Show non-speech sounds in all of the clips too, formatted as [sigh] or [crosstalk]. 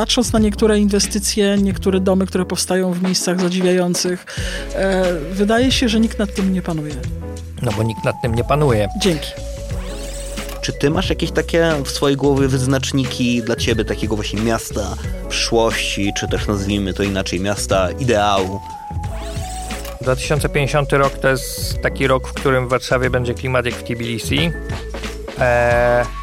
patrząc na niektóre inwestycje, niektóre domy, które powstają w miejscach zadziwiających, e, wydaje się, że nikt nad tym nie panuje. No bo nikt nad tym nie panuje. Dzięki. Czy ty masz jakieś takie w swojej głowie wyznaczniki dla ciebie takiego właśnie miasta przyszłości, czy też nazwijmy to inaczej, miasta ideału? 2050 rok to jest taki rok, w którym w Warszawie będzie klimat jak w Tbilisi. Eee,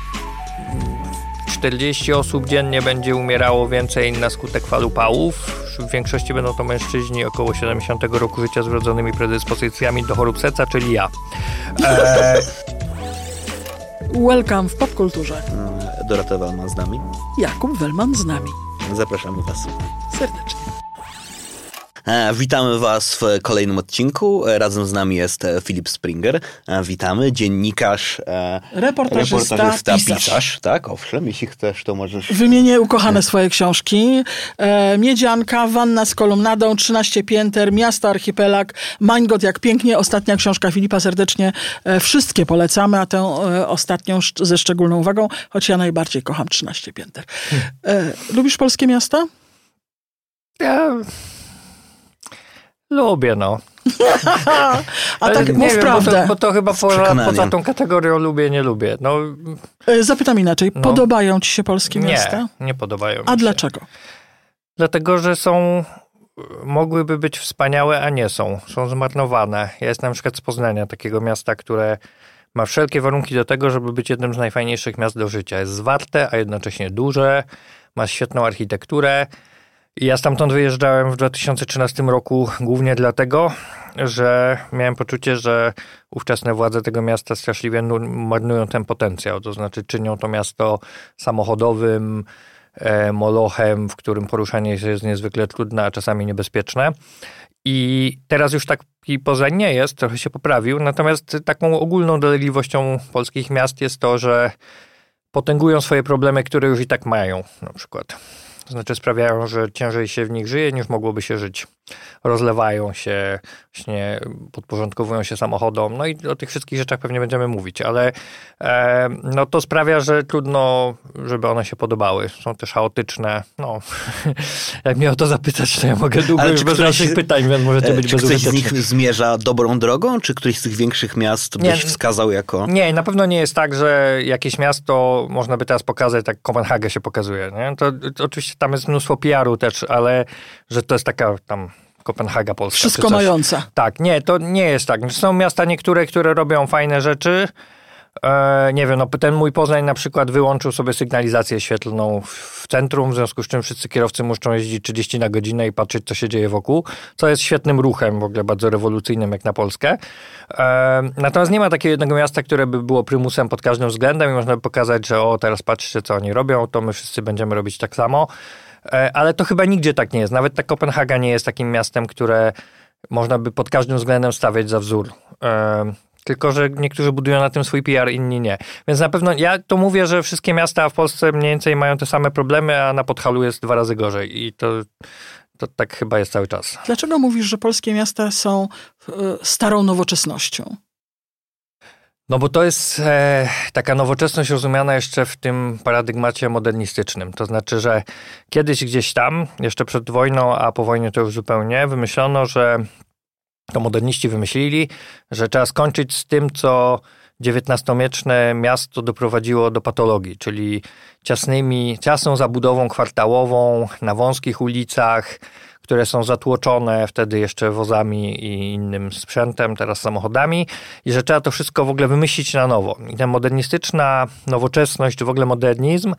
40 osób dziennie będzie umierało więcej na skutek fal upałów. W większości będą to mężczyźni około 70 roku życia z wrodzonymi predyspozycjami do chorób serca, czyli ja. Eee, Welcome w popkulturze. Dorota Walma z nami. Jakub Welman z nami. Zapraszamy Was. Serdecznie. E, Witamy Was w kolejnym odcinku. E, Razem z nami jest e, Filip Springer. Witamy, dziennikarz, Reportażysta, reportażysta pisarz. pisarz. Tak, owszem, jeśli chcesz, to możesz... Wymienię ukochane swoje książki. Miedzianka, Wanna z kolumnadą, 13 pięter, Miasto Archipelag, Mańgot jak pięknie, ostatnia książka Filipa serdecznie. Wszystkie polecamy, a tę ostatnią ze szczególną uwagą, choć ja najbardziej kocham 13 pięter. Lubisz polskie miasta? ja... Lubię, no. [laughs] A tak, nie mów wiem, prawdę. Bo to, bo to chyba poza, poza tą kategorią lubię, nie lubię. No, E, Zapytam inaczej, No. podobają ci się polskie miasta? nie, nie podobają A dlaczego? Dlatego, że są, mogłyby być wspaniałe, a nie są. Są zmarnowane. Ja jestem na przykład z Poznania, takiego miasta, które ma wszelkie warunki do tego, żeby być jednym z najfajniejszych miast do życia. Jest zwarte, a jednocześnie duże, ma świetną architekturę. Ja stamtąd wyjeżdżałem w 2013 roku głównie dlatego, że miałem poczucie, że ówczesne władze tego miasta straszliwie nu- marnują ten potencjał. To znaczy czynią to miasto samochodowym, e, molochem, w którym poruszanie się jest niezwykle trudne, a czasami niebezpieczne. I teraz już taki Poznań nie jest, trochę się poprawił, natomiast taką ogólną dolegliwością polskich miast jest to, że potęgują swoje problemy, które już i tak mają, na przykład. To znaczy sprawiają, że ciężej się w nich żyje niż mogłoby się żyć. Rozlewają się, właśnie podporządkowują się samochodom, no i o tych wszystkich rzeczach pewnie będziemy mówić, ale e, no to sprawia, że trudno, żeby one się podobały. Są też chaotyczne. No, [laughs] jak mnie o to zapytać, to ja mogę długo Ale już bez żadnych pytań, więc może to E, być Czy któreś z nich zmierza dobrą drogą, czy któryś z tych większych miast Nie. byś wskazał jako... Nie, na pewno nie jest tak, że jakieś miasto można by teraz pokazać, tak Kopenhagę się pokazuje. Nie? To, to oczywiście tam jest mnóstwo PR-u też, ale że to jest taka tam Kopenhaga Polska. Wszystko mająca. Tak, nie, to nie jest tak. Są miasta niektóre, które robią fajne rzeczy. E, nie wiem, no ten mój Poznań na przykład wyłączył sobie sygnalizację świetlną w centrum, w związku z czym wszyscy kierowcy muszą jeździć 30 na godzinę i patrzeć, co się dzieje wokół, co jest świetnym ruchem, w ogóle bardzo rewolucyjnym jak na Polskę. E, natomiast nie ma takiego jednego miasta, które by było prymusem pod każdym względem i można by pokazać, że o, teraz patrzcie, co oni robią, to my wszyscy będziemy robić tak samo. E, ale to chyba nigdzie tak nie jest. Nawet ta Kopenhaga nie jest takim miastem, które można by pod każdym względem stawiać za wzór. E, Tylko, że niektórzy budują na tym swój PR, inni nie. Więc na pewno ja to mówię, że wszystkie miasta w Polsce mniej więcej mają te same problemy, a na Podhalu jest dwa razy gorzej. I to, to tak chyba jest cały czas. Dlaczego mówisz, że polskie miasta są e, starą nowoczesnością? No bo to jest e, taka nowoczesność rozumiana jeszcze w tym paradygmacie modernistycznym. To znaczy, że kiedyś gdzieś tam, jeszcze przed wojną, a po wojnie to już zupełnie, wymyślono, że to moderniści wymyślili, że trzeba skończyć z tym, co XIX-wieczne miasto doprowadziło do patologii, czyli ciasnymi, ciasną zabudową kwartałową na wąskich ulicach, które są zatłoczone wtedy jeszcze wozami i innym sprzętem, teraz samochodami, i że trzeba to wszystko w ogóle wymyślić na nowo. I ta modernistyczna nowoczesność, czy w ogóle modernizm,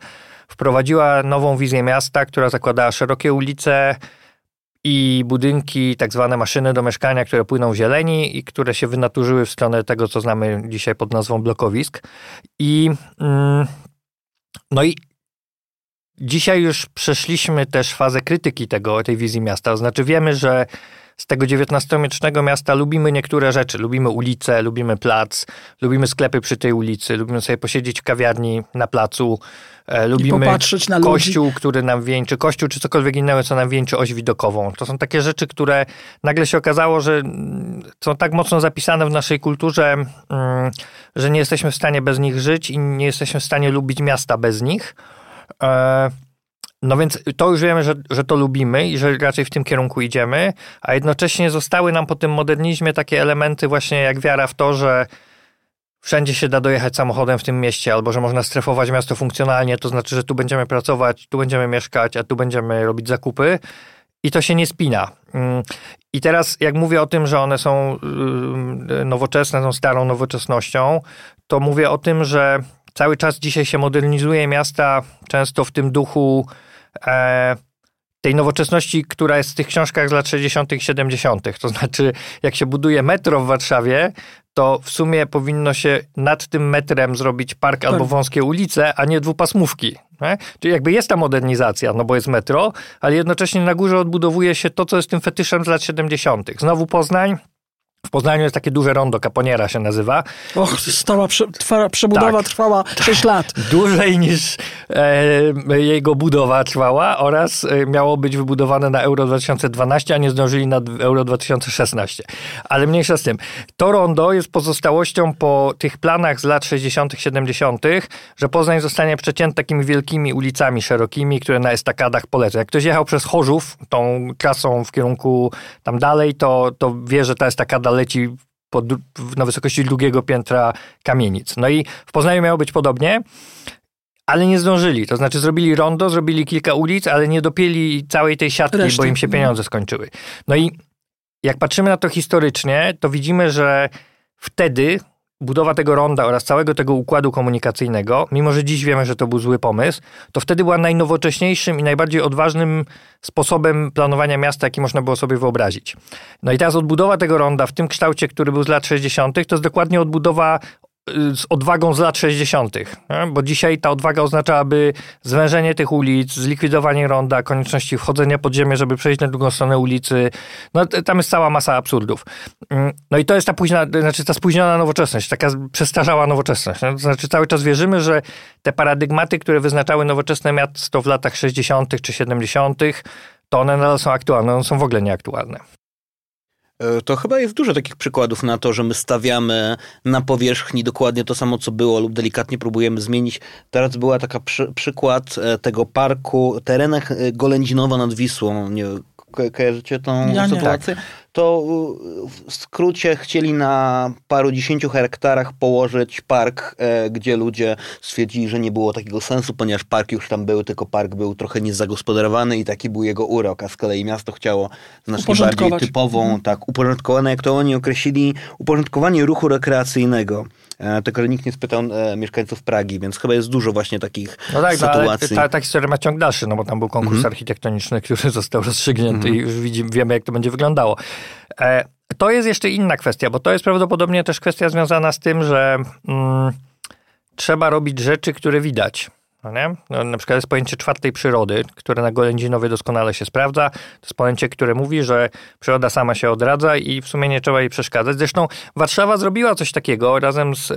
wprowadziła nową wizję miasta, która zakładała szerokie ulice i budynki, tak zwane maszyny do mieszkania, które płyną zieleni i które się wynaturzyły w stronę tego, co znamy dzisiaj pod nazwą blokowisk. I mm, no i Dzisiaj już przeszliśmy też fazę krytyki tego, tej wizji miasta. To znaczy wiemy, że z tego XIX-wiecznego miasta lubimy niektóre rzeczy. Lubimy ulicę, lubimy plac, lubimy sklepy przy tej ulicy, lubimy sobie posiedzieć w kawiarni na placu, e, lubimy na ludzi. kościół, który nam wieńczy, kościół czy cokolwiek innego, co nam wieńczy oś widokową. To są takie rzeczy, które nagle się okazało, że mm, są tak mocno zapisane w naszej kulturze, mm, że nie jesteśmy w stanie bez nich żyć i nie jesteśmy w stanie lubić miasta bez nich. E, no więc to już wiemy, że, że to lubimy i że raczej w tym kierunku idziemy, a jednocześnie zostały nam po tym modernizmie takie elementy właśnie jak wiara w to, że wszędzie się da dojechać samochodem w tym mieście, albo że można strefować miasto funkcjonalnie, to znaczy, że tu będziemy pracować, tu będziemy mieszkać, a tu będziemy robić zakupy i to się nie spina. Mm, I teraz, jak mówię o tym, że one są y, nowoczesne, są starą nowoczesnością, to mówię o tym, że cały czas dzisiaj się modernizuje miasta, często w tym duchu e, tej nowoczesności, która jest w tych książkach z lat 60., 70. To znaczy, jak się buduje metro w Warszawie, to w sumie powinno się nad tym metrem zrobić park tak. albo wąskie ulice, a nie dwupasmówki. Nie? Czyli jakby jest ta modernizacja, no bo jest metro, ale jednocześnie na górze odbudowuje się to, co jest tym fetyszem z lat 70. Znowu Poznań, w Poznaniu jest takie duże rondo, Kaponiera się nazywa. Och, stała prze, trwa, przebudowa tak, trwała 6 lat. [laughs] Dłużej niż e, jego budowa trwała oraz e, miało być wybudowane na Euro 2012, a nie zdążyli na Euro 2016. Ale mniejsza z tym. To rondo jest pozostałością po tych planach z lat 60., 70., że Poznań zostanie przecięty takimi wielkimi ulicami szerokimi, które na estakadach polecą. Jak ktoś jechał przez Chorzów tą trasą w kierunku tam dalej, to, to wie, że ta estakada leci pod, na wysokości drugiego piętra kamienic. No i w Poznaniu miało być podobnie, ale nie zdążyli. To znaczy zrobili rondo, zrobili kilka ulic, ale nie dopieli całej tej siatki, Reszty. bo im się pieniądze skończyły. No i jak patrzymy na to historycznie, to widzimy, że wtedy budowa tego ronda oraz całego tego układu komunikacyjnego, mimo że dziś wiemy, że to był zły pomysł, to wtedy była najnowocześniejszym i najbardziej odważnym sposobem planowania miasta, jaki można było sobie wyobrazić. No i teraz odbudowa tego ronda w tym kształcie, który był z lat 60., to jest dokładnie odbudowa z odwagą z lat 60., bo dzisiaj ta odwaga oznaczałaby zwężenie tych ulic, zlikwidowanie ronda, konieczności wchodzenia pod ziemię, żeby przejść na drugą stronę ulicy. No, tam jest cała masa absurdów. Mm, no i to jest ta późna, znaczy ta spóźniona nowoczesność, taka przestarzała nowoczesność. To znaczy cały czas wierzymy, że te paradygmaty, które wyznaczały nowoczesne miasto w latach 60. czy 70., to one nadal są aktualne, one są w ogóle nieaktualne. E, to chyba jest dużo takich przykładów na to, że my stawiamy na powierzchni dokładnie to samo, co było, lub delikatnie próbujemy zmienić. Teraz była taka przy, przykład e, tego parku, terenach e, Golędzinowa nad Wisłą. Nie, kojarzycie tą ja sytuację? Tak to w skrócie chcieli na paru dziesięciu hektarach położyć park, e, gdzie ludzie stwierdzili, że nie było takiego sensu, ponieważ park już tam był, tylko park był trochę niezagospodarowany i taki był jego urok, a z kolei miasto chciało znacznie bardziej typową, tak, uporządkowane, jak to oni określili, uporządkowanie ruchu rekreacyjnego. E, tylko nikt nie spytał e, mieszkańców Pragi, więc chyba jest dużo właśnie takich no tak, sytuacji. No, ale ta, ta historia ma ciąg dalszy, no bo tam był konkurs mhm. architektoniczny, [laughs] który został rozstrzygnięty mhm. i już widzimy, wiemy, jak to będzie wyglądało. E, to jest jeszcze inna kwestia, bo to jest prawdopodobnie też kwestia związana z tym, że mm, trzeba robić rzeczy, które widać. No nie? No, na przykład jest pojęcie czwartej przyrody, które na Golędzinowie doskonale się sprawdza. To jest pojęcie, które mówi, że przyroda sama się odradza i w sumie nie trzeba jej przeszkadzać. Zresztą Warszawa zrobiła coś takiego razem z y,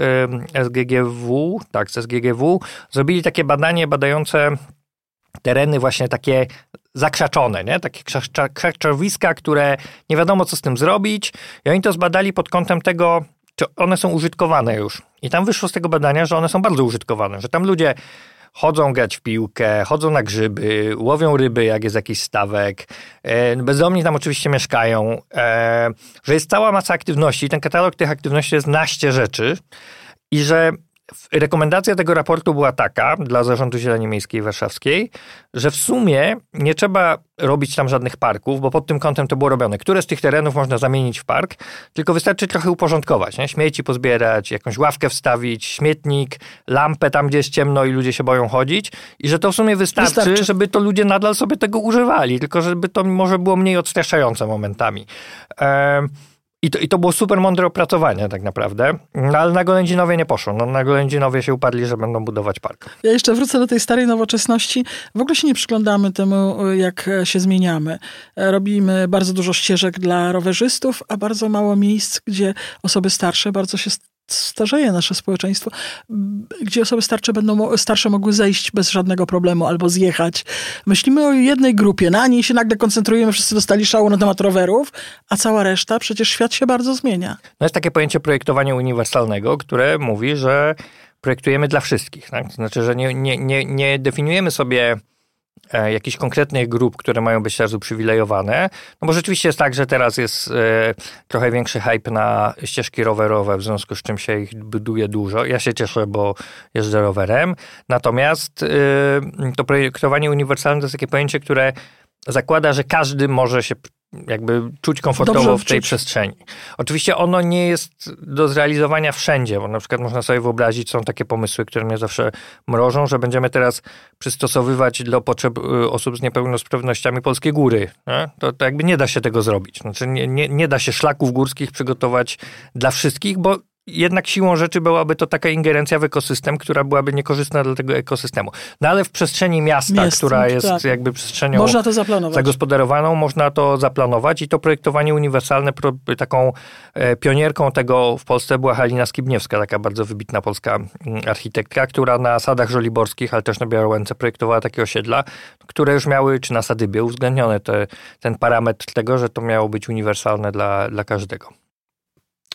SGGW, tak, z SGGW, zrobili takie badanie badające tereny właśnie takie zakrzaczone, nie? takie krzaczowiska, które nie wiadomo co z tym zrobić i oni to zbadali pod kątem tego, czy one są użytkowane już. I tam wyszło z tego badania, że one są bardzo użytkowane, że tam ludzie chodzą grać w piłkę, chodzą na grzyby, łowią ryby, jak jest jakiś stawek. E, bezdomni tam oczywiście mieszkają, e, że jest cała masa aktywności. Ten katalog tych aktywności jest naście rzeczy i że rekomendacja tego raportu była taka dla Zarządu Zieleni Miejskiej Warszawskiej, że w sumie nie trzeba robić tam żadnych parków, bo pod tym kątem to było robione. Które z tych terenów można zamienić w park, tylko wystarczy trochę uporządkować, nie? śmieci pozbierać, jakąś ławkę wstawić, śmietnik, lampę tam, gdzie jest ciemno i ludzie się boją chodzić i że to w sumie wystarczy, wystarczy. żeby to ludzie nadal sobie tego używali, tylko żeby to może było mniej odstraszające momentami. Ehm, i to, I to było super mądre opracowanie tak naprawdę, no, ale na Golędzinowie nie poszło. No, na Golędzinowie się upadli, że będą budować park. Ja jeszcze wrócę do tej starej nowoczesności. W ogóle się nie przyglądamy temu, jak się zmieniamy. Robimy bardzo dużo ścieżek dla rowerzystów, a bardzo mało miejsc, gdzie osoby starsze bardzo się starzeje nasze społeczeństwo, gdzie osoby starsze będą starsze mogły zejść bez żadnego problemu albo zjechać. Myślimy o jednej grupie, na niej się nagle koncentrujemy, wszyscy dostali szału na temat rowerów, a cała reszta, przecież świat się bardzo zmienia. No jest takie pojęcie projektowania uniwersalnego, które mówi, że projektujemy dla wszystkich. Tak? To znaczy, że nie, nie, nie, nie definiujemy sobie jakichś konkretnych grup, które mają być teraz uprzywilejowane. No bo rzeczywiście jest tak, że teraz jest e, trochę większy hype na ścieżki rowerowe, w związku z czym się ich buduje dużo. Ja się cieszę, bo jeżdżę rowerem. Natomiast e, to projektowanie uniwersalne to jest takie pojęcie, które zakłada, że każdy może się jakby czuć komfortowo Dobrze w tej czuć. przestrzeni. Oczywiście ono nie jest do zrealizowania wszędzie, bo na przykład można sobie wyobrazić, są takie pomysły, które mnie zawsze mrożą, że będziemy teraz przystosowywać do potrzeb y, osób z niepełnosprawnościami polskie góry. Nie? To, to jakby nie da się tego zrobić. Znaczy nie, nie, nie da się szlaków górskich przygotować dla wszystkich, bo jednak siłą rzeczy byłaby to taka ingerencja w ekosystem, która byłaby niekorzystna dla tego ekosystemu. No ale w przestrzeni miasta, Miast, która jest tak. jakby przestrzenią można to zaplanować. zagospodarowaną, można to zaplanować i to projektowanie uniwersalne, taką e, pionierką tego w Polsce była Halina Skibniewska, taka bardzo wybitna polska mm, architektka, która na sadach żoliborskich, ale też na Białołęce projektowała takie osiedla, które już miały, czy na Sadybie, uwzględnione te, ten parametr tego, że to miało być uniwersalne dla, dla każdego.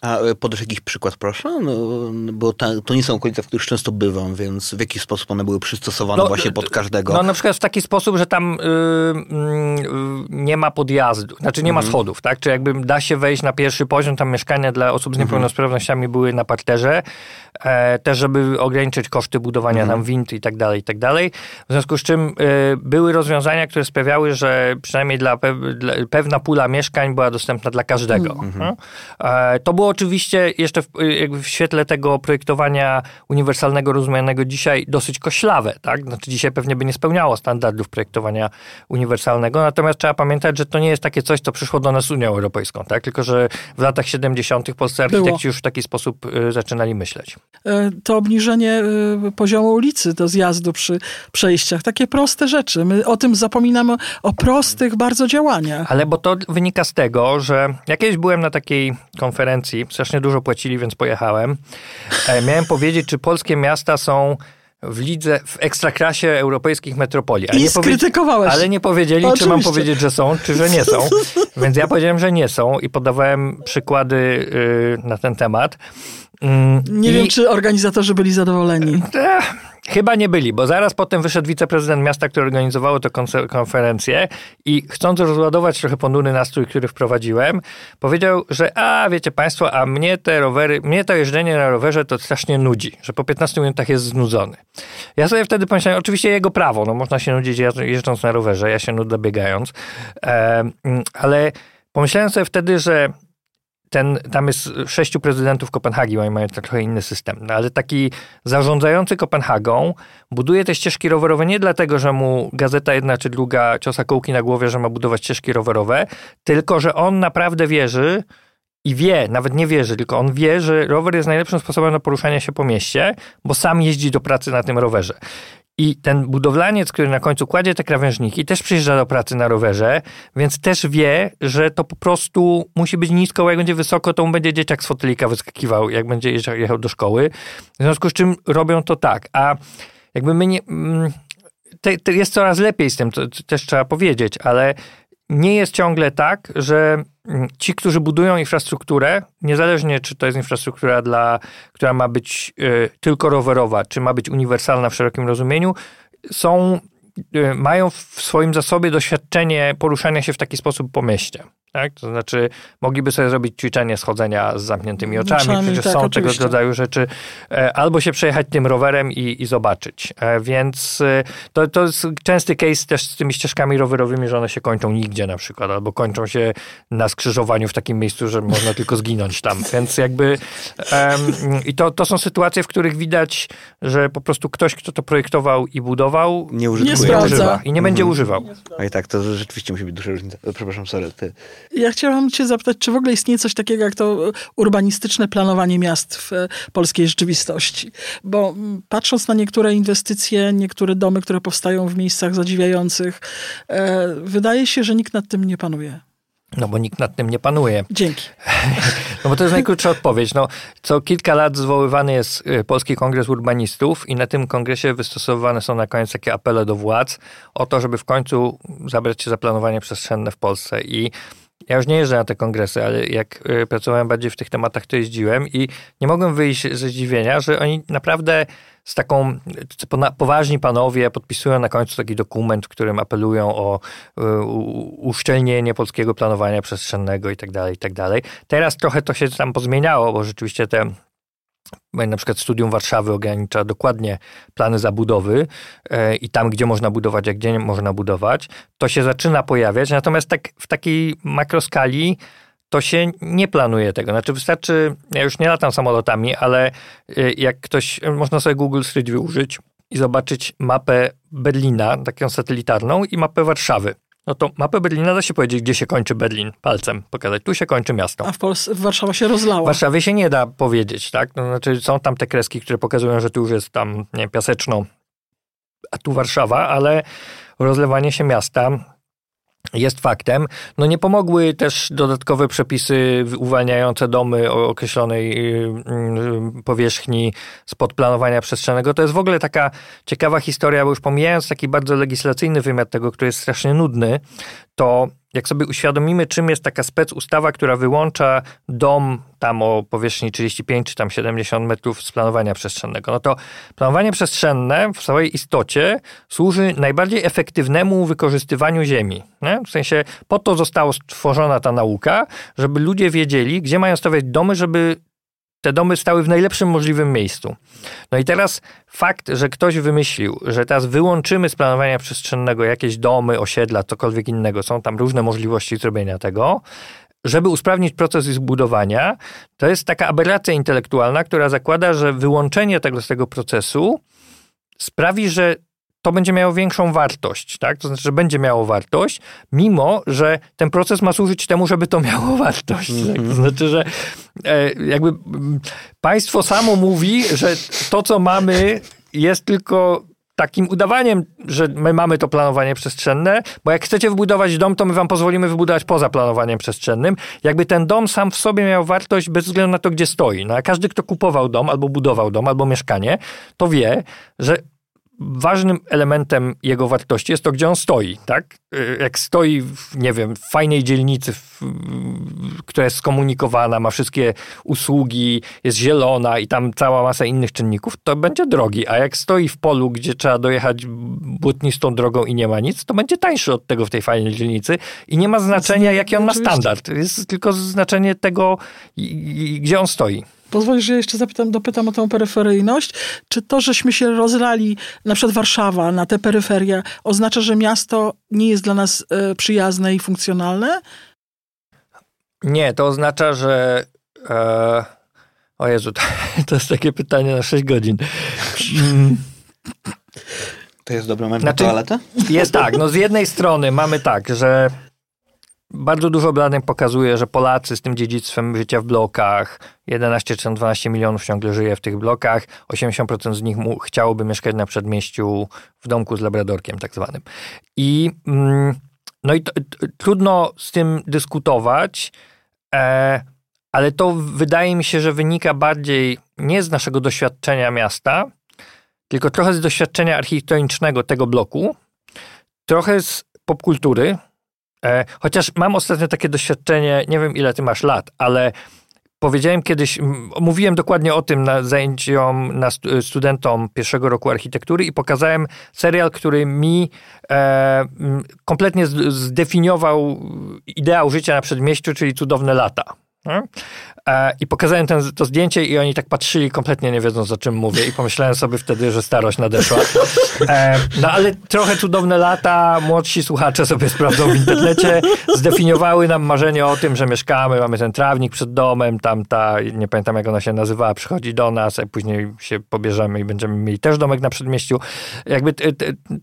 A e, podasz jakiś przykład, proszę? No, bo ta, to nie są okolice, w których często bywam, więc w jaki sposób one były przystosowane no, właśnie pod każdego? No na przykład w taki sposób, że tam yy, nie ma podjazdu, znaczy nie ma mhm. schodów, tak? Czy jakby da się wejść na pierwszy poziom, tam mieszkania dla osób z mhm. niepełnosprawnościami były na parterze, e, też żeby ograniczyć koszty budowania mhm. tam wind i tak dalej, i tak dalej. W związku z czym e, były rozwiązania, które sprawiały, że przynajmniej dla, pe dla pewna pula mieszkań była dostępna dla każdego. Mhm. E, to było oczywiście jeszcze w, w, świetle tego projektowania uniwersalnego rozumianego dzisiaj dosyć koślawe, tak? Znaczy dzisiaj pewnie by nie spełniało standardów projektowania uniwersalnego, natomiast trzeba pamiętać, że to nie jest takie coś, co przyszło do nas z Unią Europejską, tak? Tylko, że w latach 70. polscy architekci Było. już w taki sposób y, zaczynali myśleć. E, to obniżenie y, poziomu ulicy do zjazdu przy przejściach, takie proste rzeczy. My o tym zapominamy, o prostych bardzo działaniach. Ale bo to wynika z tego, że ja kiedyś byłem na takiej konferencji strasznie dużo płacili, więc pojechałem. E, miałem [laughs] powiedzieć, czy polskie miasta są w lidze, w ekstraklasie europejskich metropolii. Ale I nie skrytykowałeś. Ale nie powiedzieli, Oczywiście. czy mam powiedzieć, że są, czy że nie są. [laughs] Więc ja powiedziałem, że nie są i podawałem przykłady y, na ten temat. Mm, nie I... wiem, czy organizatorzy byli zadowoleni. Chyba nie byli, bo zaraz potem wyszedł wiceprezydent miasta, które organizowało tę konferencję i chcąc rozładować trochę ponury nastrój, który wprowadziłem, powiedział, że a, wiecie państwo, a mnie te rowery, mnie to jeżdżenie na rowerze to strasznie nudzi, że po 15 minutach jest znudzony. Ja sobie wtedy pomyślałem, oczywiście jego prawo, no można się nudzić jeżdżąc na rowerze, ja się nudzę biegając, e, ale pomyślałem sobie wtedy, że ten, tam jest sześciu prezydentów Kopenhagi, oni mają trochę inny system, no, ale taki zarządzający Kopenhagą buduje te ścieżki rowerowe nie dlatego, że mu gazeta jedna czy druga ciosa kołki na głowie, że ma budować ścieżki rowerowe, tylko że on naprawdę wierzy, i wie, nawet nie wierzy, tylko on wie, że rower jest najlepszym sposobem na poruszanie się po mieście, bo sam jeździ do pracy na tym rowerze. I ten budowlaniec, który na końcu kładzie te krawężniki, też przyjeżdża do pracy na rowerze, więc też wie, że to po prostu musi być nisko, bo jak będzie wysoko, to mu będzie dzieciak z fotelika wyskakiwał, jak będzie jechał do szkoły. W związku z czym robią to tak. A jakby my nie... Mm, te, te jest coraz lepiej z tym, to, to też trzeba powiedzieć, ale nie jest ciągle tak, że ci, którzy budują infrastrukturę, niezależnie czy to jest infrastruktura, dla, która ma być y, tylko rowerowa, czy ma być uniwersalna w szerokim rozumieniu, są, y, mają w swoim zasobie doświadczenie poruszania się w taki sposób po mieście. Tak? To znaczy, mogliby sobie zrobić ćwiczenie schodzenia z zamkniętymi oczami. oczami Przecież tak, są oczywiście. tego rodzaju rzeczy. E, albo się przejechać tym rowerem i, i zobaczyć. E, więc e, to, to jest częsty case też z tymi ścieżkami rowerowymi, że one się kończą nigdzie na przykład, albo kończą się na skrzyżowaniu w takim miejscu, że można tylko zginąć tam. Więc jakby um, i to, to są sytuacje, w których widać, że po prostu ktoś, kto to projektował i budował, nie, użytkuje. nie używa i nie będzie mhm. używał. A i tak, to rzeczywiście musi być duża różnica. Przepraszam, sorry, ty ja chciałam cię zapytać, czy w ogóle istnieje coś takiego jak to urbanistyczne planowanie miast w e, polskiej rzeczywistości? Bo patrząc na niektóre inwestycje, niektóre domy, które powstają w miejscach zadziwiających, e, wydaje się, że nikt nad tym nie panuje. No bo nikt nad tym nie panuje. Dzięki. [laughs] No bo to jest najkrótsza odpowiedź. No, co kilka lat zwoływany jest e, Polski Kongres Urbanistów i na tym kongresie wystosowane są na koniec takie apele do władz o to, żeby w końcu zabrać się za planowanie przestrzenne w Polsce. I ja już nie jeżdżę na te kongresy, ale jak y, pracowałem bardziej w tych tematach, to jeździłem i nie mogłem wyjść ze zdziwienia, że oni naprawdę z taką, poważni panowie podpisują na końcu taki dokument, w którym apelują o uszczelnienie polskiego planowania przestrzennego i tak dalej, tak dalej. Teraz trochę to się tam pozmieniało, bo rzeczywiście te na przykład Studium Warszawy ogranicza dokładnie plany zabudowy e, i tam, gdzie można budować, a gdzie nie można budować, to się zaczyna pojawiać. Natomiast tak w takiej makroskali to się nie planuje tego. Znaczy wystarczy, ja już nie latam samolotami, ale e, jak ktoś, można sobie Google Street View użyć i zobaczyć mapę Berlina, taką satelitarną i mapę Warszawy no to mapę Berlina da się powiedzieć, gdzie się kończy Berlin palcem, pokazać. Tu się kończy miasto. A w Polsce, Warszawa się rozlała. W Warszawie się nie da powiedzieć, tak? No, znaczy są tam te kreski, które pokazują, że tu już jest tam, nie piaseczno, a tu Warszawa, ale rozlewanie się miasta jest faktem. No nie pomogły też dodatkowe przepisy uwalniające domy o określonej y, y, powierzchni spod planowania przestrzennego. To jest w ogóle taka ciekawa historia, bo już pomijając taki bardzo legislacyjny wymiar tego, który jest strasznie nudny, to jak sobie uświadomimy, czym jest taka spec ustawa, która wyłącza dom tam o powierzchni 35 czy tam 70 metrów z planowania przestrzennego, no to planowanie przestrzenne w swojej istocie służy najbardziej efektywnemu wykorzystywaniu ziemi. Nie? W sensie po to została stworzona ta nauka, żeby ludzie wiedzieli, gdzie mają stawiać domy, żeby te domy stały w najlepszym możliwym miejscu. No i teraz fakt, że ktoś wymyślił, że teraz wyłączymy z planowania przestrzennego jakieś domy, osiedla, cokolwiek innego, są tam różne możliwości zrobienia tego, żeby usprawnić proces zbudowania, to jest taka aberracja intelektualna, która zakłada, że wyłączenie tego z tego procesu sprawi, że to będzie miało większą wartość, tak? To znaczy, że będzie miało wartość, mimo że ten proces ma służyć temu, żeby to miało [laughs] wartość. Mm -hmm. tak? To mhm. znaczy, że e, jakby państwo samo mówi, że to, co mamy, jest tylko takim udawaniem, że my mamy to planowanie przestrzenne, bo jak chcecie wybudować dom, to my wam pozwolimy wybudować poza planowaniem przestrzennym. Jakby ten dom sam w sobie miał wartość bez względu na to, gdzie stoi. No a każdy, kto kupował dom, albo budował dom, albo mieszkanie, to wie, że ważnym elementem jego wartości jest to, gdzie on stoi, tak? Y, jak stoi, w, nie wiem, w fajnej dzielnicy, w, która jest skomunikowana, ma wszystkie usługi, jest zielona i tam cała masa innych czynników, to będzie drogi. A jak stoi w polu, gdzie trzeba dojechać błotnistą drogą i nie ma nic, to będzie tańszy od tego w tej fajnej dzielnicy i nie ma znaczenia, jaki on ma standard. Jest tylko znaczenie tego, gdzie on stoi. Pozwolisz, że jeszcze zapytam, dopytam o tę peryferyjność. Czy to, żeśmy się rozlali, na przykład Warszawa, na te peryferie, oznacza, że miasto nie jest dla nas e, przyjazne i funkcjonalne? Nie, to oznacza, że. E, o Jezu, [laughs] to, to, jest takie pytanie na 6 godzin. Mm. To jest dobry moment znaczy, na toaletę? Jest tak, no z jednej strony mamy tak, że bardzo dużo badań pokazuje, że Polacy z tym dziedzictwem życia w blokach, 11 czy 12 milionów ciągle żyje w tych blokach, 80% z nich mu, chciałoby mieszkać na przedmieściu w domku z labradorkiem tak zwanym. I mm, no i to, trudno z tym dyskutować, e, ale to wydaje mi się, że wynika bardziej nie z naszego doświadczenia miasta, tylko trochę z doświadczenia architektonicznego tego bloku, trochę z popkultury, chociaż mam ostatnio takie doświadczenie, nie wiem ile ty masz lat, ale powiedziałem kiedyś, mówiłem dokładnie o tym na zajęciom na studentom pierwszego roku architektury i pokazałem serial, który mi e, kompletnie zdefiniował ideał życia na przedmieściu, czyli cudowne lata. E, I pokazałem ten, to zdjęcie i oni tak patrzyli kompletnie nie wiedząc o czym mówię i pomyślałem sobie wtedy, że starość nadeszła. E, no ale trochę cudowne lata, młodsi słuchacze sobie sprawdzą w internecie, zdefiniowały nam marzenie o tym, że mieszkamy, mamy ten trawnik przed domem, tam ta, nie pamiętam jak ona się nazywała, przychodzi do nas, a później się pobierzemy i będziemy mieli też domek na przedmieściu. Jakby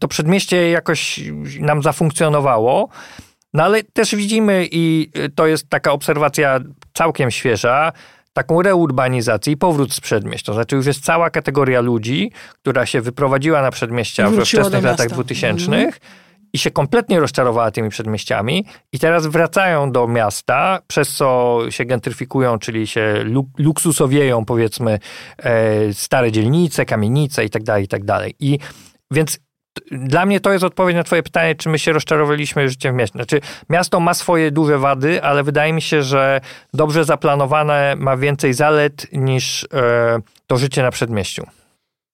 to przedmieście jakoś nam zafunkcjonowało. No ale też widzimy, i to jest taka obserwacja całkiem świeża, taką reurbanizację i powrót z przedmieść. To znaczy już jest cała kategoria ludzi, która się wyprowadziła na przedmieścia we wczesnych latach 2000 mm. i się kompletnie rozczarowała tymi przedmieściami i teraz wracają do miasta, przez co się gentryfikują, czyli się luksusowieją powiedzmy e, stare dzielnice, kamienice i tak dalej, i tak. I więc dla mnie to jest odpowiedź na twoje pytanie, czy my się rozczarowaliśmy życiem w mieście. Znaczy, miasto ma swoje duże wady, ale wydaje mi się, że dobrze zaplanowane ma więcej zalet niż e, to życie na przedmieściu.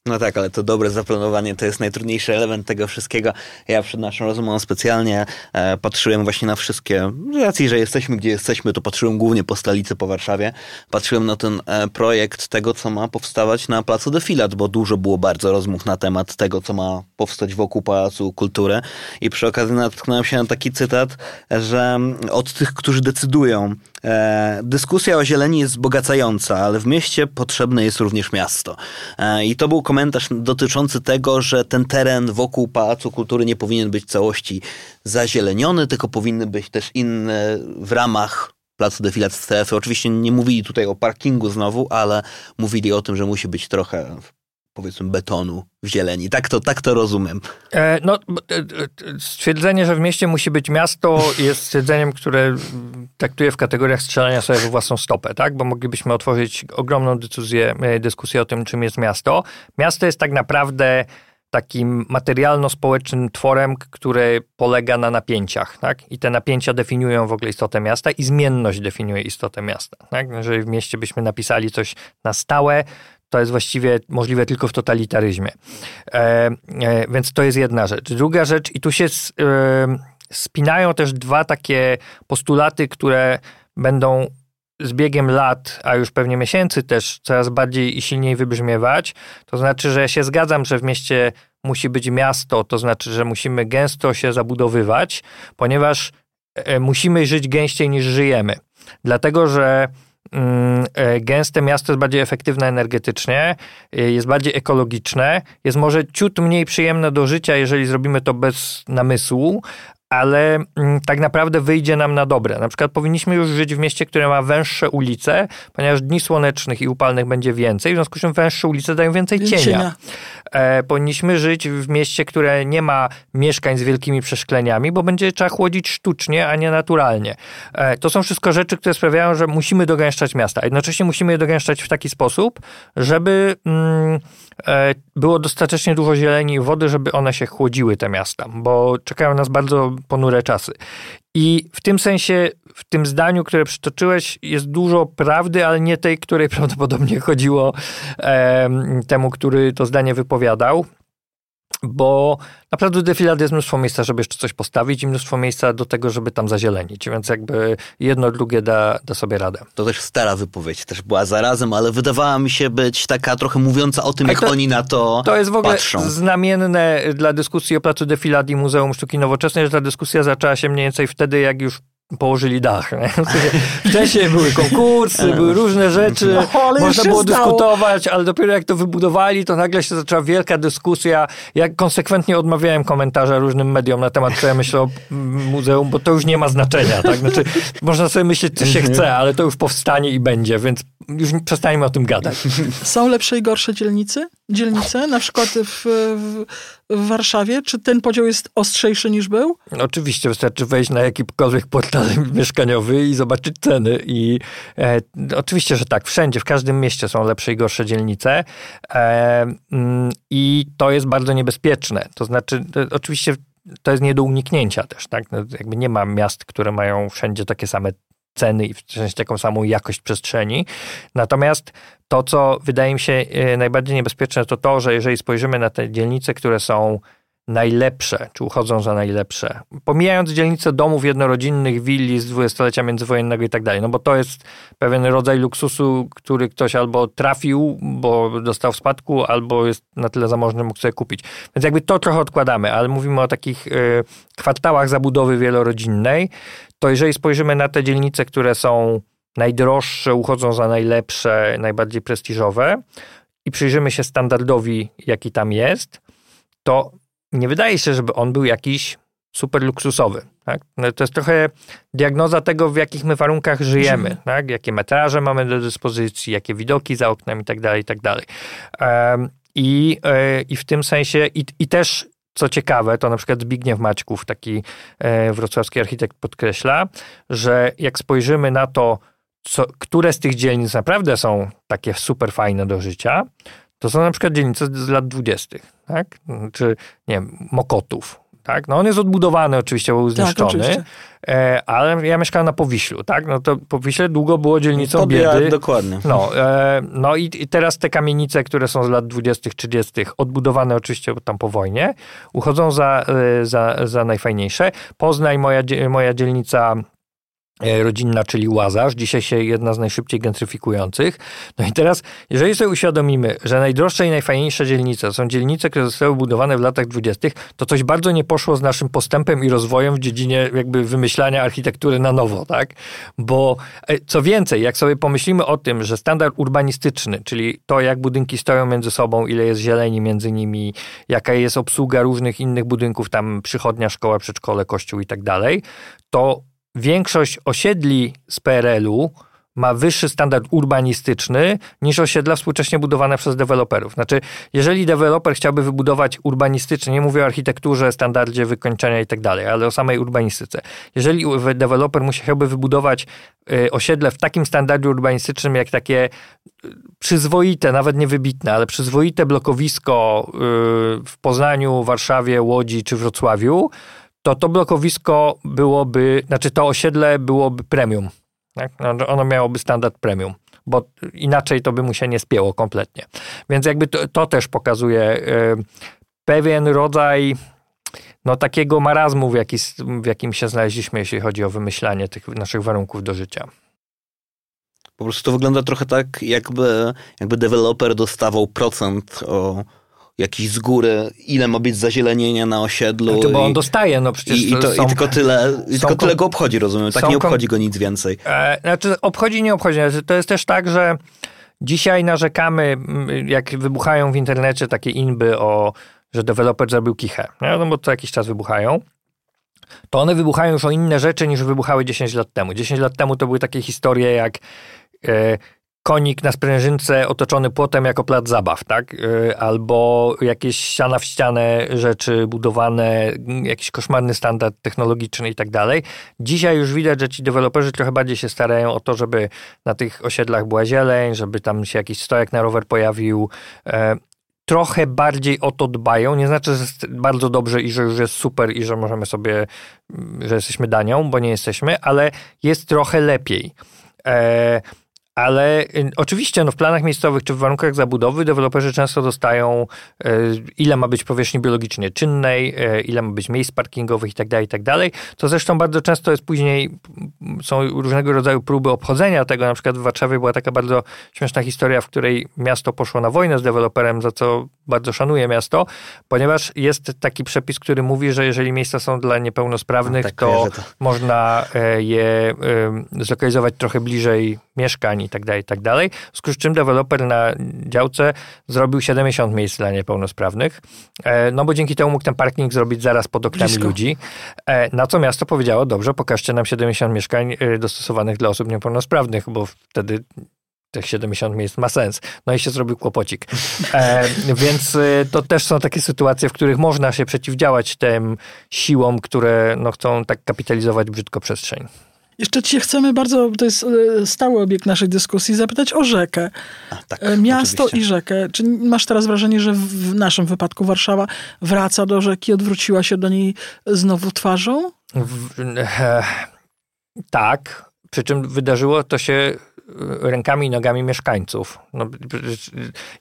No tak, ale to dobre zaplanowanie to jest najtrudniejszy element tego wszystkiego. Ja przed naszą rozmową specjalnie e, patrzyłem właśnie na wszystkie, z racji, że jesteśmy gdzie jesteśmy, to patrzyłem głównie po stolicy, po Warszawie. Patrzyłem na ten e, projekt tego, co ma powstawać na Placu Defilat, bo dużo było bardzo rozmów na temat tego, co ma powstać wokół Pałacu Kultury. I przy okazji natknąłem się na taki cytat, że od tych, którzy decydują, dyskusja o zieleni jest wzbogacająca, ale w mieście potrzebne jest również miasto. E, I to był komentarz dotyczący tego, że ten teren wokół Pałacu Kultury nie powinien być w całości zazieleniony, tylko powinny być też inne w ramach placu defilat strefy. Oczywiście nie mówili tutaj o parkingu znowu, ale mówili o tym, że musi być trochę powiedzmy betonu w zieleni. Tak to, tak to rozumiem. E, no, e, e, stwierdzenie, że w mieście musi być miasto jest stwierdzeniem, które traktuje w kategoriach strzelania sobie we własną stopę, tak? Bo moglibyśmy otworzyć ogromną dyskusję, dyskusję o tym, czym jest miasto. Miasto jest tak naprawdę takim materialno-społecznym tworem, który polega na napięciach. Tak? I te napięcia definiują w ogóle istotę miasta i zmienność definiuje istotę miasta. Tak? Jeżeli w mieście byśmy napisali coś na stałe, to jest właściwie możliwe tylko w totalitaryzmie. E, e, więc to jest jedna rzecz. Druga rzecz, i tu się s, e, spinają też dwa takie postulaty, które będą z biegiem lat, a już pewnie miesięcy też coraz bardziej i silniej wybrzmiewać. To znaczy, że ja się zgadzam, że w mieście musi być miasto, to znaczy, że musimy gęsto się zabudowywać, ponieważ e, musimy żyć gęściej niż żyjemy. Dlatego, że gęste miasto jest bardziej efektywne energetycznie, e, jest bardziej ekologiczne, jest może ciut mniej przyjemne do życia, jeżeli zrobimy to bez namysłu, ale mm, tak naprawdę wyjdzie nam na dobre. Na przykład powinniśmy już żyć w mieście, które ma węższe ulice, ponieważ dni słonecznych i upalnych będzie więcej, w związku z czym węższe ulice dają więcej cienia. cienia. E, powinniśmy żyć w mieście, które nie ma mieszkań z wielkimi przeszkleniami, bo będzie trzeba chłodzić sztucznie, a nie naturalnie. E, to są wszystko rzeczy, które sprawiają, że musimy dogęszczać miasta. Jednocześnie musimy je dogęszczać w taki sposób, żeby mm, e, było dostatecznie dużo zieleni i wody, żeby one się chłodziły, te miasta, bo czekają nas bardzo ponure czasy. I w tym sensie, w tym zdaniu, które przytoczyłeś, jest dużo prawdy, ale nie tej, której [laughs] prawdopodobnie chodziło e, temu, który to zdanie wypowiadał bo naprawdę defilat jest mnóstwo miejsca, żeby jeszcze coś postawić i mnóstwo miejsca do tego, żeby tam zazielenić, więc jakby jedno, drugie da, da sobie radę. To też stara wypowiedź, też była zarazem, ale wydawała mi się być taka trochę mówiąca o tym, jak to, oni na to To jest w ogóle patrzą. znamienne dla dyskusji o placu defilat i Muzeum Sztuki Nowoczesnej, że ta dyskusja zaczęła się mniej więcej wtedy, jak już położyli dach. Nie? Wcześniej były konkursy, były różne rzeczy, no, można było dyskutować, ale dopiero jak to wybudowali, to nagle się zaczęła wielka dyskusja. Ja konsekwentnie odmawiałem komentarza różnym mediom na temat, co ja myślę o muzeum, bo to już nie ma znaczenia. Tak? Znaczy, można sobie myśleć, co się chce, ale to już powstanie i będzie, więc już przestańmy o tym gadać. Są lepsze i gorsze dzielnicy? dzielnice, na przykład w, w, w, Warszawie? Czy ten podział jest ostrzejszy niż był? Oczywiście, wystarczy wejść na jakikolwiek portal [laughs] mieszkaniowy i zobaczyć ceny. I e, oczywiście, że tak, wszędzie, w każdym mieście są lepsze i gorsze dzielnice. E, mm, I to jest bardzo niebezpieczne. To znaczy, to, oczywiście to jest nie do uniknięcia też, tak? No, jakby nie ma miast, które mają wszędzie takie same ceny i w sensie taką samą jakość przestrzeni. Natomiast to, co wydaje mi się e, najbardziej niebezpieczne, to to, że jeżeli spojrzymy na te dzielnice, które są najlepsze, czy uchodzą za najlepsze, pomijając dzielnice domów jednorodzinnych, willi z dwudziestolecia międzywojennego i tak dalej, no bo to jest pewien rodzaj luksusu, który ktoś albo trafił, bo dostał w spadku, albo jest na tyle zamożny, mógł sobie kupić. Więc jakby to trochę odkładamy, ale mówimy o takich y, kwartałach zabudowy wielorodzinnej, to jeżeli spojrzymy na te dzielnice, które są najdroższe, uchodzą za najlepsze, najbardziej prestiżowe i przyjrzymy się standardowi, jaki tam jest, to nie wydaje się, żeby on był jakiś super luksusowy. Tak? No to jest trochę diagnoza tego, w jakich my warunkach żyjemy, tak? jakie metraże mamy do dyspozycji, jakie widoki za oknem i tak dalej, i tak dalej. I, e, i w tym sensie, i, i też co ciekawe, to na przykład Zbigniew Maćków, taki e, wrocławski architekt podkreśla, że jak spojrzymy na to, co, które z tych dzielnic naprawdę są takie super fajne do życia, to są na przykład dzielnice z lat dwudziestych, tak? Czy, nie wiem, Mokotów, tak? No on jest odbudowany oczywiście, bo był Tak, zniszczony, oczywiście. e, ale ja mieszkałem na Powiślu, tak? No to Powiśle długo było dzielnicą Podja- biedy. Dokładnie. No, e, no i, i teraz te kamienice, które są z lat 20., 30., odbudowane oczywiście tam po wojnie, uchodzą za, e, za, za najfajniejsze. Poznań, moja, moja dzielnica rodzinna, czyli Łazarz, dzisiaj się jedna z najszybciej gentryfikujących. No i teraz, jeżeli sobie uświadomimy, że najdroższe i najfajniejsze dzielnice są dzielnice, które zostały budowane w latach 20., to coś bardzo nie poszło z naszym postępem i rozwojem w dziedzinie jakby wymyślania architektury na nowo, tak? Bo e, co więcej, jak sobie pomyślimy o tym, że standard urbanistyczny, czyli to, jak budynki stoją między sobą, ile jest zieleni między nimi, jaka jest obsługa różnych innych budynków, tam przychodnia, szkoła, przedszkole, kościół i tak dalej, to większość osiedli z PRL-u ma wyższy standard urbanistyczny niż osiedla współcześnie budowane przez deweloperów. Znaczy, jeżeli deweloper chciałby wybudować urbanistycznie, nie mówię o architekturze, standardzie wykończenia i tak dalej, ale o samej urbanistyce. Jeżeli deweloper musiałby wybudować y, osiedle w takim standardzie urbanistycznym, jak takie y, przyzwoite, nawet nie wybitne, ale przyzwoite blokowisko y, w Poznaniu, Warszawie, Łodzi czy Wrocławiu, to to blokowisko byłoby, znaczy to osiedle byłoby premium. Tak? No, Ono miałoby standard premium, bo inaczej to by mu się nie spięło kompletnie. Więc jakby to, to też pokazuje e, pewien rodzaj no, takiego marazmu, w, jaki, w jakim się znaleźliśmy, jeśli chodzi o wymyślanie tych naszych warunków do życia. Po prostu to wygląda trochę tak, jakby, jakby deweloper dostawał procent o jakiś z góry, ile ma być zazielenienia na osiedlu. Znaczy, bo on i, dostaje, no przecież i, i, to, są, i tylko tyle, i tylko tyle go obchodzi, rozumiem. Tak nie obchodzi go nic więcej. E, znaczy, obchodzi, nie obchodzi. Znaczy, To jest też tak, że dzisiaj narzekamy, jak wybuchają w internecie takie inby o, że deweloper zrobił kichę. No bo co jakiś czas wybuchają. To one wybuchają już o inne rzeczy niż wybuchały 10 lat temu. 10 lat temu to były takie historie jak e, konik na sprężynce otoczony płotem jako plac zabaw, tak? E, Albo jakieś ściana w ścianę rzeczy budowane, m, jakiś koszmarny standard technologiczny i tak dalej. Dzisiaj już widać, że ci deweloperzy trochę bardziej się starają o to, żeby na tych osiedlach była zieleń, żeby tam się jakiś stojak na rower pojawił. E, Trochę bardziej o to dbają. Nie znaczy, że jest bardzo dobrze i że już jest super i że możemy sobie, mm, że jesteśmy danią, bo nie jesteśmy, ale jest trochę lepiej. E, ale y, oczywiście no, w planach miejscowych czy w warunkach zabudowy deweloperzy często dostają e, ile ma być powierzchni biologicznie czynnej, e, ile ma być miejsc parkingowych i tak dalej, i tak. To zresztą bardzo często jest później, m, są różnego rodzaju próby obchodzenia tego. Na przykład w Warszawie była taka bardzo śmieszna historia, w której miasto poszło na wojnę z deweloperem, za co bardzo szanuję miasto, ponieważ jest taki przepis, który mówi, że jeżeli miejsca są dla niepełnosprawnych, Tak, to to. można e, je zlokalizować trochę bliżej mieszkań i tak dalej, i tak dalej. W związku z czym deweloper na działce zrobił 70 miejsc dla niepełnosprawnych, e, no bo dzięki temu mógł ten parking zrobić zaraz pod oknami Blisko. ludzi. E, Na co miasto powiedziało, dobrze, pokażcie nam 70 mieszkań dostosowanych dla osób niepełnosprawnych, bo wtedy tych 70 miejsc ma sens. No i się zrobił kłopocik. [laughs] E, więc e, to też są takie sytuacje, w których można się przeciwdziałać tym siłom, które no, chcą tak kapitalizować brzydko przestrzeń. Jeszcze cię chcemy bardzo, to jest e, stały obiekt naszej dyskusji, zapytać o rzekę. A, tak, E, Miasto oczywiście. i rzekę. Czy masz teraz wrażenie, że w naszym wypadku Warszawa wraca do rzeki, odwróciła się do niej znowu twarzą? W, e, tak, przy czym wydarzyło to się rękami i nogami mieszkańców. No,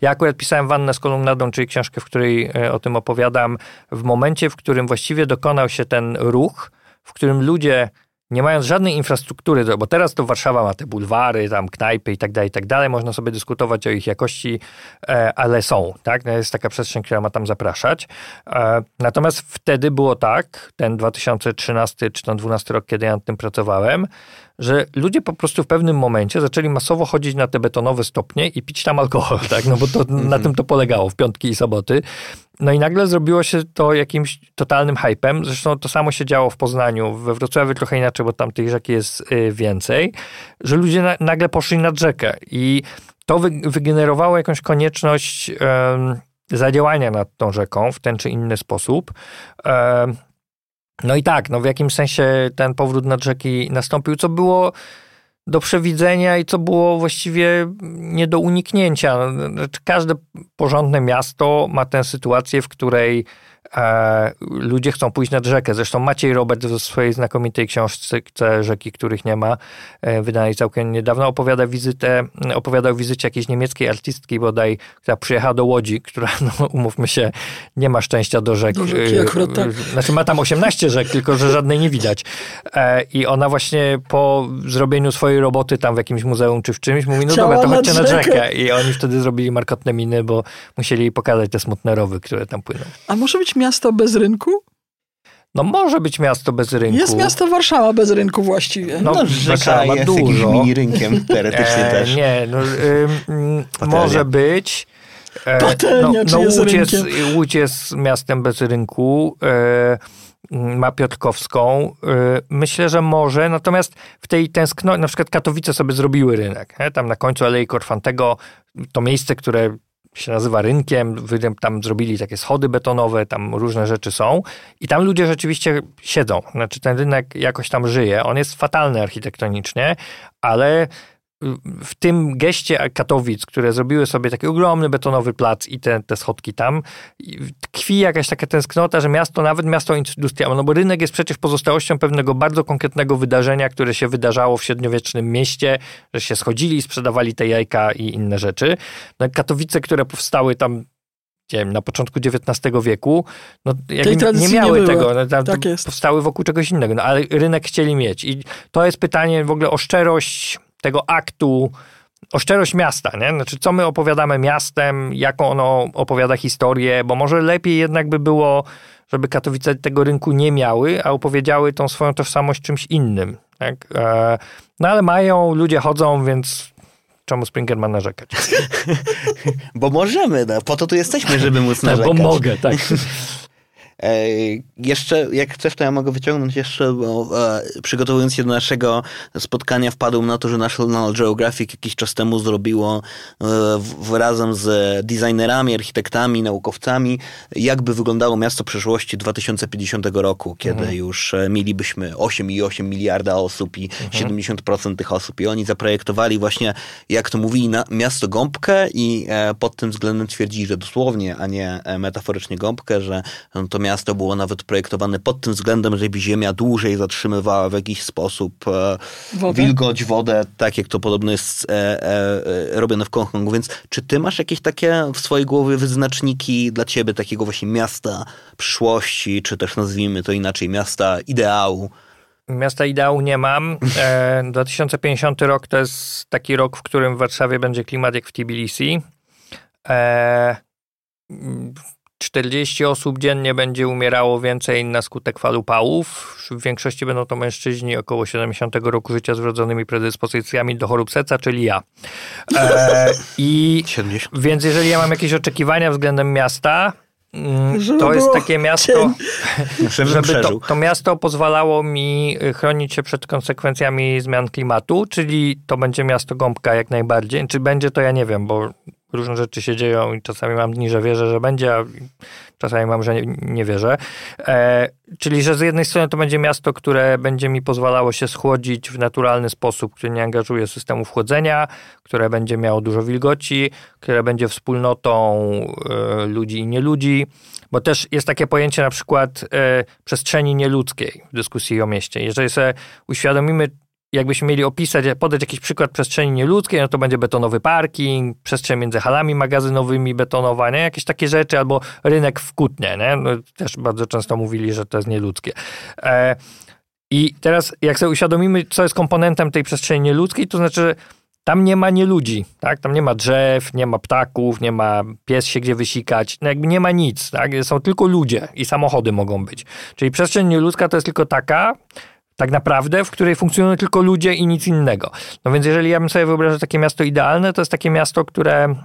ja akurat pisałem Wannę z kolumnadą, czyli książkę, w której e, o tym opowiadam, w momencie, w którym właściwie dokonał się ten ruch, w którym ludzie nie mając żadnej infrastruktury, bo teraz to Warszawa ma te bulwary, tam knajpy i tak dalej, i tak dalej, można sobie dyskutować o ich jakości, e, ale są, tak? No Jest taka przestrzeń, która ma tam zapraszać. E, Natomiast wtedy było tak, ten 2013 czy tam 12 rok, kiedy ja nad tym pracowałem, że ludzie po prostu w pewnym momencie zaczęli masowo chodzić na te betonowe stopnie i pić tam alkohol, tak? No bo to, na tym to polegało w piątki i soboty. No i nagle zrobiło się to jakimś totalnym hypem. Zresztą to samo się działo w Poznaniu, we Wrocławiu trochę inaczej, bo tam tych rzek jest y, więcej, że ludzie na, nagle poszli nad rzekę i to wy, wygenerowało jakąś konieczność em, zadziałania nad tą rzeką w ten czy inny sposób. Em, no i tak, no w jakimś sensie ten powrót nad rzeki nastąpił, co było do przewidzenia i co było właściwie nie do uniknięcia. Znaczy, każde porządne miasto ma tę sytuację, w której ludzie chcą pójść nad rzekę. Zresztą Maciej Robert w swojej znakomitej książce Rzeki, których nie ma, e, wydanej całkiem niedawno, opowiada wizytę, opowiada o wizycie jakiejś niemieckiej artystki bodaj, która przyjechała do Łodzi, [laughs] która, no, umówmy się, nie ma szczęścia do rzek. Do rzeki akurat tak. Znaczy ma tam 18 rzek, tylko że żadnej nie widać. E, I ona właśnie po zrobieniu swojej roboty tam w jakimś muzeum czy w czymś mówi, no dobra, to chodźcie nad rzekę. rzekę. I oni wtedy zrobili markotne miny, bo musieli jej pokazać te smutne rowy, które tam płyną. A może być miasto bez rynku? No może być miasto bez rynku. Jest miasto Warszawa bez rynku właściwie. No, No, Warszawa rzeka ma jest dużo. jakimś mini rynkiem [laughs] teoretycznie E, też. Nie, no, Patelnia. może być. E, Patelnia, czy no, jest Łódź, jest, rynkiem? Łódź jest miastem bez rynku. E, ma Piotrkowską. E, myślę, że może. Natomiast w tej tęsknocie, na przykład Katowice sobie zrobiły rynek. Tam na końcu Alei Korfantego to miejsce, które się nazywa rynkiem, tam zrobili takie schody betonowe, tam różne rzeczy są i tam ludzie rzeczywiście siedzą. Znaczy ten rynek jakoś tam żyje. On jest fatalny architektonicznie, ale w tym geście Katowic, które zrobiły sobie taki ogromny betonowy plac i te, te schodki tam, tkwi jakaś taka tęsknota, że miasto, nawet miasto industrialne, no bo rynek jest przecież pozostałością pewnego bardzo konkretnego wydarzenia, które się wydarzało w średniowiecznym mieście, że się schodzili i sprzedawali te jajka i inne rzeczy. No Katowice, które powstały tam nie wiem, na początku XIX wieku, no nie miały nie tego. No, Tak. Powstały wokół czegoś innego, no, ale rynek chcieli mieć. I to jest pytanie w ogóle o szczerość tego aktu, o szczerość miasta, nie? Znaczy, co my opowiadamy miastem, jaką ono opowiada historię, bo może lepiej jednak by było, żeby Katowice tego rynku nie miały, a opowiedziały tą swoją tożsamość czymś innym, tak? E, No ale mają, ludzie chodzą, więc czemu Springer ma narzekać? [laughs] Bo możemy, no, po to tu jesteśmy, żeby móc Tak, narzekać. bo mogę, tak. [laughs] Jeszcze, jak chcesz, to ja mogę wyciągnąć jeszcze, bo e, przygotowując się do naszego spotkania, wpadłem na to, że National Geographic jakiś czas temu zrobiło e, w, razem z designerami, architektami, naukowcami, jakby wyglądało miasto przyszłości 2050 roku, kiedy Mhm. już e, mielibyśmy 8,8 miliarda osób i Mhm. 70% tych osób. I oni zaprojektowali właśnie, jak to mówili, na miasto gąbkę i pod tym względem twierdzili, że dosłownie, a nie metaforycznie gąbkę, że no, to miasto było nawet projektowane pod tym względem, żeby ziemia dłużej zatrzymywała w jakiś sposób e, Wodę? wilgoć, wodę, tak jak to podobno jest e, e, robione w Hongkongu. Więc czy ty masz jakieś takie w swojej głowie wyznaczniki dla ciebie takiego właśnie miasta przyszłości, czy też nazwijmy to inaczej, miasta ideału? Miasta ideału nie mam. E, [laughs] 2050 rok to jest taki rok, w którym w Warszawie będzie klimat jak w Tbilisi. E, 40 osób dziennie będzie umierało więcej na skutek fal upałów. W większości będą to mężczyźni około 70 roku życia z wrodzonymi predyspozycjami do chorób serca, czyli ja. E, I 70. więc jeżeli ja mam jakieś oczekiwania względem miasta, mm, Żeby to jest takie miasto. [laughs] Żebym żeby to, to miasto pozwalało mi y, chronić się przed konsekwencjami zmian klimatu, czyli to będzie miasto gąbka jak najbardziej. Czy będzie to ja nie wiem, bo różne rzeczy się dzieją i czasami mam dni, że wierzę, że będzie, a czasami mam, że nie, nie wierzę. E, czyli, że z jednej strony to będzie miasto, które będzie mi pozwalało się schłodzić w naturalny sposób, który nie angażuje systemu chłodzenia, które będzie miało dużo wilgoci, które będzie wspólnotą e, ludzi i nieludzi, bo też jest takie pojęcie na przykład e, przestrzeni nieludzkiej w dyskusji o mieście. Jeżeli sobie uświadomimy, jakbyśmy mieli opisać, podać jakiś przykład przestrzeni nieludzkiej, no to będzie betonowy parking, przestrzeń między halami magazynowymi betonowa, nie? jakieś takie rzeczy, albo rynek w Kutnie, nie? No, też bardzo często mówili, że to jest nieludzkie. E, I teraz jak sobie uświadomimy, co jest komponentem tej przestrzeni nieludzkiej, to znaczy, że tam nie ma nieludzi, tak? Tam nie ma drzew, nie ma ptaków, nie ma pies się gdzie wysikać, no jakby nie ma nic, tak? Są tylko ludzie i samochody mogą być. Czyli przestrzeń nieludzka to jest tylko taka, tak naprawdę, w której funkcjonują tylko ludzie i nic innego. No więc jeżeli ja bym sobie wyobrażał takie miasto idealne, to jest takie miasto, które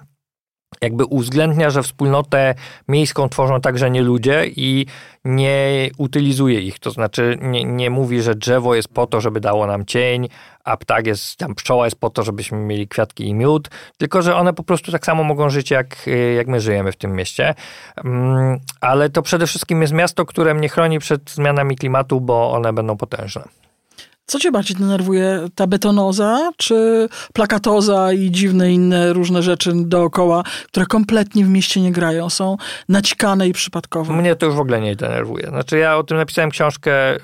jakby uwzględnia, że wspólnotę miejską tworzą także nie ludzie i nie utylizuje ich. To znaczy nie, nie mówi, że drzewo jest po to, żeby dało nam cień, a ptak jest, tam pszczoła jest po to, żebyśmy mieli kwiatki i miód, tylko że one po prostu tak samo mogą żyć, jak, jak my żyjemy w tym mieście. Mm, Ale to przede wszystkim jest miasto, które mnie chroni przed zmianami klimatu, bo one będą potężne. Co cię bardziej denerwuje? Ta betonoza, czy plakatoza i dziwne inne różne rzeczy dookoła, które kompletnie w mieście nie grają, są naćkane i przypadkowe? Mnie to już w ogóle nie denerwuje. Znaczy ja o tym napisałem książkę, yy,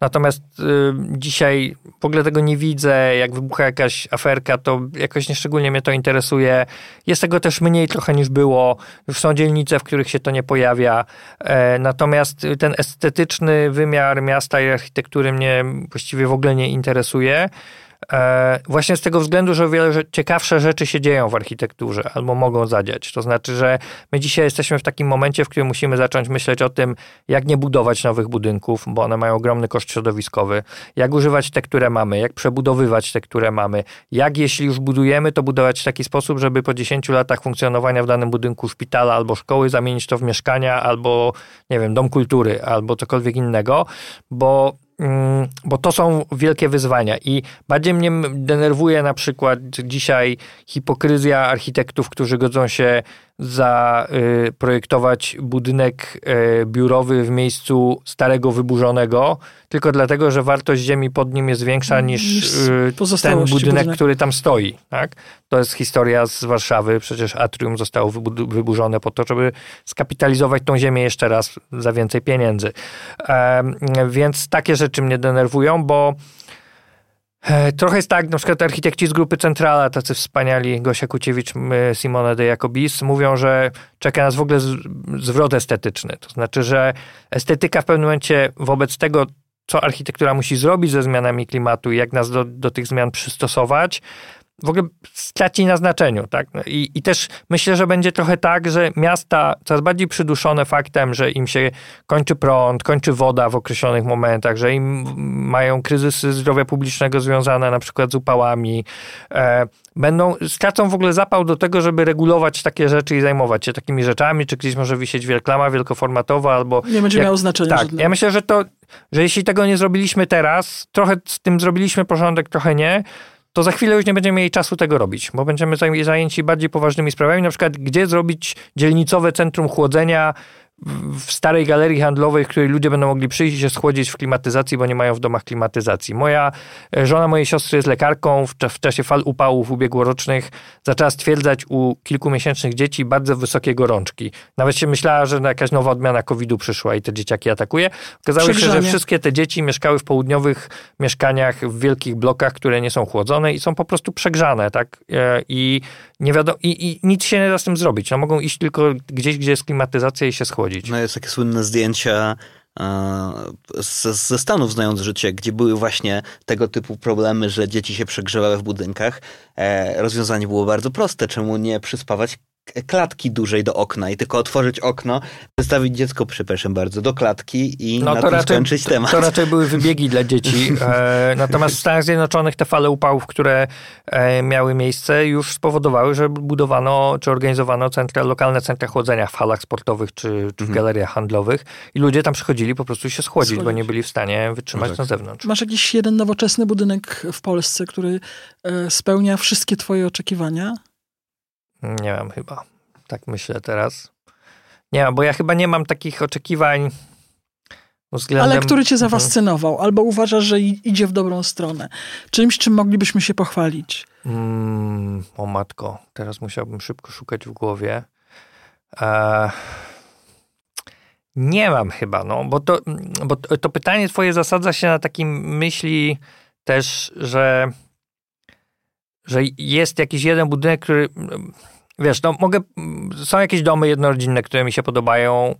natomiast yy, dzisiaj w ogóle tego nie widzę. Jak wybucha jakaś aferka, to jakoś nieszczególnie mnie to interesuje. Jest tego też mniej trochę niż było. Już są dzielnice, w których się to nie pojawia. Yy, natomiast ten estetyczny wymiar miasta i architektury mnie właściwie właściwie w ogóle nie interesuje. E, właśnie z tego względu, że wiele ciekawsze rzeczy się dzieją w architekturze albo mogą zadziać. To znaczy, że my dzisiaj jesteśmy w takim momencie, w którym musimy zacząć myśleć o tym, jak nie budować nowych budynków, bo one mają ogromny koszt środowiskowy, jak używać te, które mamy, jak przebudowywać te, które mamy, jak jeśli już budujemy, to budować w taki sposób, żeby po 10 latach funkcjonowania w danym budynku szpitala albo szkoły zamienić to w mieszkania albo, nie wiem, dom kultury albo cokolwiek innego, bo bo to są wielkie wyzwania i bardziej mnie denerwuje na przykład dzisiaj hipokryzja architektów, którzy godzą się zaprojektować budynek y, biurowy w miejscu starego, wyburzonego, tylko dlatego, że wartość ziemi pod nim jest większa niż, niż y, ten budynek, budynek, który tam stoi. Tak? To jest historia z Warszawy. Przecież atrium zostało wyburzone po to, żeby skapitalizować tą ziemię jeszcze raz za więcej pieniędzy. Więc takie rzeczy mnie denerwują, bo E, trochę jest tak, na przykład architekci z grupy Centrala, tacy wspaniali, Gosia Kuciewicz, Simone de Jacobis, mówią, że czeka nas w ogóle zwrot estetyczny. To znaczy, że estetyka w pewnym momencie wobec tego, co architektura musi zrobić ze zmianami klimatu i jak nas do, do tych zmian przystosować, w ogóle straci na znaczeniu. Tak? No I, I też myślę, że będzie trochę tak, że miasta coraz bardziej przyduszone faktem, że im się kończy prąd, kończy woda w określonych momentach, że im mają kryzysy zdrowia publicznego związane na przykład z upałami, e, będą, stracą w ogóle zapał do tego, żeby regulować takie rzeczy i zajmować się takimi rzeczami, czy gdzieś może wisieć wielklama wielkoformatowa albo... Nie będzie jak, miało znaczenia. Tak, ja myślę, że to, że jeśli tego nie zrobiliśmy teraz, trochę z tym zrobiliśmy porządek, trochę nie, to za chwilę już nie będziemy mieli czasu tego robić, bo będziemy zajęci bardziej poważnymi sprawami, na przykład gdzie zrobić dzielnicowe centrum chłodzenia w starej galerii handlowej, w której ludzie będą mogli przyjść i się schłodzić w klimatyzacji, bo nie mają w domach klimatyzacji. Moja e, żona mojej siostry jest lekarką. W, w czasie fal upałów ubiegłorocznych zaczęła stwierdzać u kilkumiesięcznych dzieci bardzo wysokie gorączki. Nawet się myślała, że jakaś nowa odmiana COVID-u przyszła i te dzieciaki atakuje. Okazało się, że wszystkie te dzieci mieszkały w południowych mieszkaniach w wielkich blokach, które nie są chłodzone i są po prostu przegrzane, tak? E, I nie wiadomo, i, i nic się nie da z tym zrobić. No, mogą iść tylko gdzieś, gdzie jest klimatyzacja i się schłodzić. No jest takie słynne zdjęcia z, ze Stanów znając życie, gdzie były właśnie tego typu problemy, że dzieci się przegrzewały w budynkach. E, rozwiązanie było bardzo proste. Czemu nie przyspawać klatki dużej do okna i tylko otworzyć okno, wystawić dziecko, przepraszam bardzo, do klatki i no, na to tym raczej, skończyć temat. To raczej były wybiegi dla dzieci. [laughs] E, natomiast w Stanach Zjednoczonych te fale upałów, które e, miały miejsce, już spowodowały, że budowano czy organizowano centra, lokalne centra chłodzenia w halach sportowych czy, czy w mhm. galeriach handlowych i ludzie tam przychodzili po prostu się schłodzić, schłodzić. bo nie byli w stanie wytrzymać no tak. na zewnątrz. Masz jakiś jeden nowoczesny budynek w Polsce, który e, spełnia wszystkie twoje oczekiwania? Nie mam chyba. Tak myślę teraz. Nie mam, bo ja chyba nie mam takich oczekiwań. Względem... Ale który cię mhm. zafascynował, mhm. albo uważasz, że idzie w dobrą stronę? Czymś, czym moglibyśmy się pochwalić? Mm, o matko, teraz musiałbym szybko szukać w głowie. E... Nie mam chyba, no, bo to, bo to pytanie twoje zasadza się na takim myśli też, że że jest jakiś jeden budynek, który, wiesz, no mogę, są jakieś domy jednorodzinne, które mi się podobają.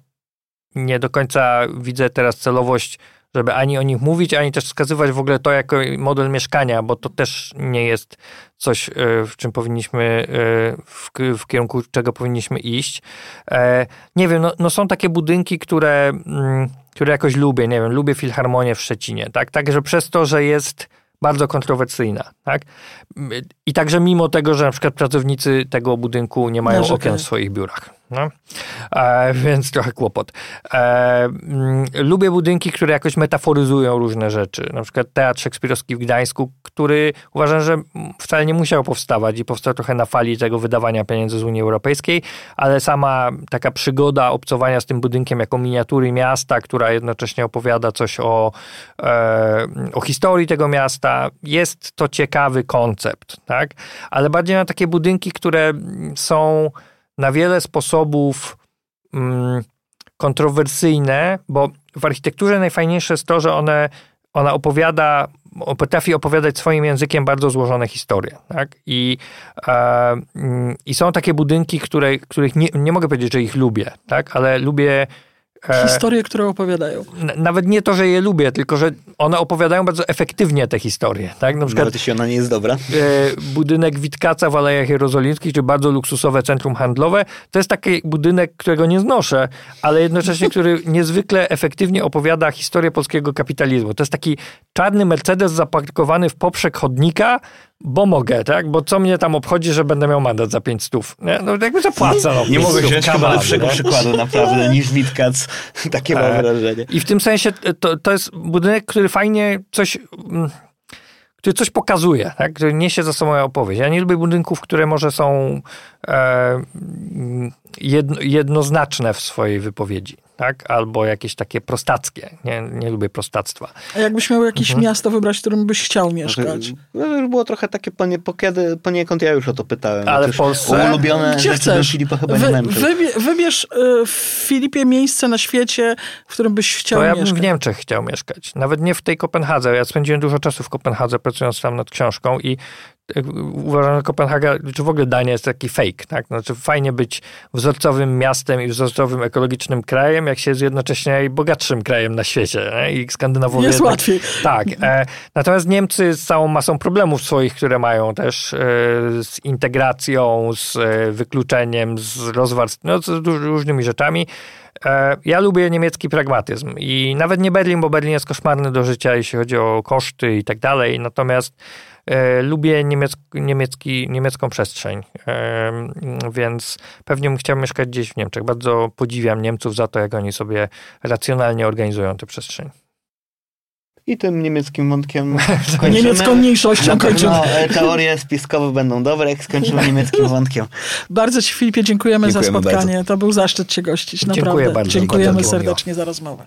Nie do końca widzę teraz celowość, żeby ani o nich mówić, ani też wskazywać w ogóle to jako model mieszkania, bo to też nie jest coś, e, w czym powinniśmy, e, w, w kierunku czego powinniśmy iść. E, nie wiem, no, no są takie budynki, które, mm, które jakoś lubię, nie wiem, lubię Filharmonię w Szczecinie, tak? Także przez to, że jest bardzo kontrowersyjna. Tak? I także mimo tego, że na przykład pracownicy tego budynku nie mają okien w swoich biurach. No. E, więc trochę kłopot. E, mm, lubię budynki, które jakoś metaforyzują różne rzeczy. Na przykład Teatr Szekspirowski w Gdańsku, który uważam, że wcale nie musiał powstawać i powstał trochę na fali tego wydawania pieniędzy z Unii Europejskiej, ale sama taka przygoda obcowania z tym budynkiem jako miniatury miasta, która jednocześnie opowiada coś o, e, o historii tego miasta, jest to ciekawy koncept, tak? Ale bardziej na takie budynki, które są na wiele sposobów mm, kontrowersyjne, bo w architekturze najfajniejsze jest to, że one, ona opowiada, potrafi opowiadać swoim językiem bardzo złożone historie. Tak? I, e, mm, I są takie budynki, które, których nie, nie mogę powiedzieć, że ich lubię, tak? ale lubię historie, które opowiadają. Nawet nie to, że je lubię, tylko że one opowiadają bardzo efektywnie te historie. Tak? Na przykład, Nawet jeśli ona nie jest dobra. E, budynek Witkaca w Alejach Jerozolimskich, czy bardzo luksusowe centrum handlowe, to jest taki budynek, którego nie znoszę, ale jednocześnie, [laughs] który niezwykle efektywnie opowiada historię polskiego kapitalizmu. To jest taki czarny Mercedes zaparkowany w poprzek chodnika, bo mogę, tak? Bo co mnie tam obchodzi, że będę miał mandat za 5 stów? Nie? No jakby zapłacę. No, nie mogę wziąć chyba lepszego nie? przykładu naprawdę niż Witkac. [laughs] Takie mam e, wrażenie. I w tym sensie to, to jest budynek, który fajnie coś mm, który coś pokazuje, tak? który niesie za sobą opowieść. Ja nie lubię budynków, które może są e, jedno, jednoznaczne w swojej wypowiedzi tak? Albo jakieś takie prostackie. Nie, nie lubię prostactwa. A jakbyś miał jakieś mhm. miasto wybrać, w którym byś chciał mieszkać? No, już było trochę takie ponie, pokiedy, poniekąd ja już o to pytałem. Ale w Polsce? Ulubione Gdzie chcesz? Filipa chyba Wy, nie wybie, Wybierz y, w Filipie miejsce na świecie, w którym byś chciał to mieszkać. ja bym w Niemczech chciał mieszkać. Nawet nie w tej Kopenhadze. Ja spędziłem dużo czasu w Kopenhadze pracując tam nad książką i uważam, że Kopenhaga, czy w ogóle Dania jest taki fake, tak? Znaczy fajnie być wzorcowym miastem i wzorcowym ekologicznym krajem, jak się jest jednocześnie najbogatszym krajem na świecie. Nie? I Skandynawowie... Jest łatwiej. Tak. E, natomiast Niemcy z całą masą problemów swoich, które mają też e, z integracją, z e, wykluczeniem, z rozwarstwieniem, no, z różnymi rzeczami, e, ja lubię niemiecki pragmatyzm i nawet nie Berlin, bo Berlin jest koszmarny do życia, jeśli chodzi o koszty i tak dalej. Natomiast lubię niemiec, niemiecki, niemiecką przestrzeń, e, więc pewnie bym chciał mieszkać gdzieś w Niemczech. Bardzo podziwiam Niemców za to, jak oni sobie racjonalnie organizują tę przestrzeń. I tym niemieckim wątkiem [laughs] skończymy. Niemiecką mniejszością kończymy. E, teorie spiskowe będą dobre, jak skończymy niemieckim [laughs] wątkiem. Bardzo Ci Filipie dziękujemy, dziękujemy za spotkanie. Bardzo. To był zaszczyt Cię gościć. Naprawdę. Dziękuję bardzo. Dziękujemy bardzo serdecznie za rozmowę.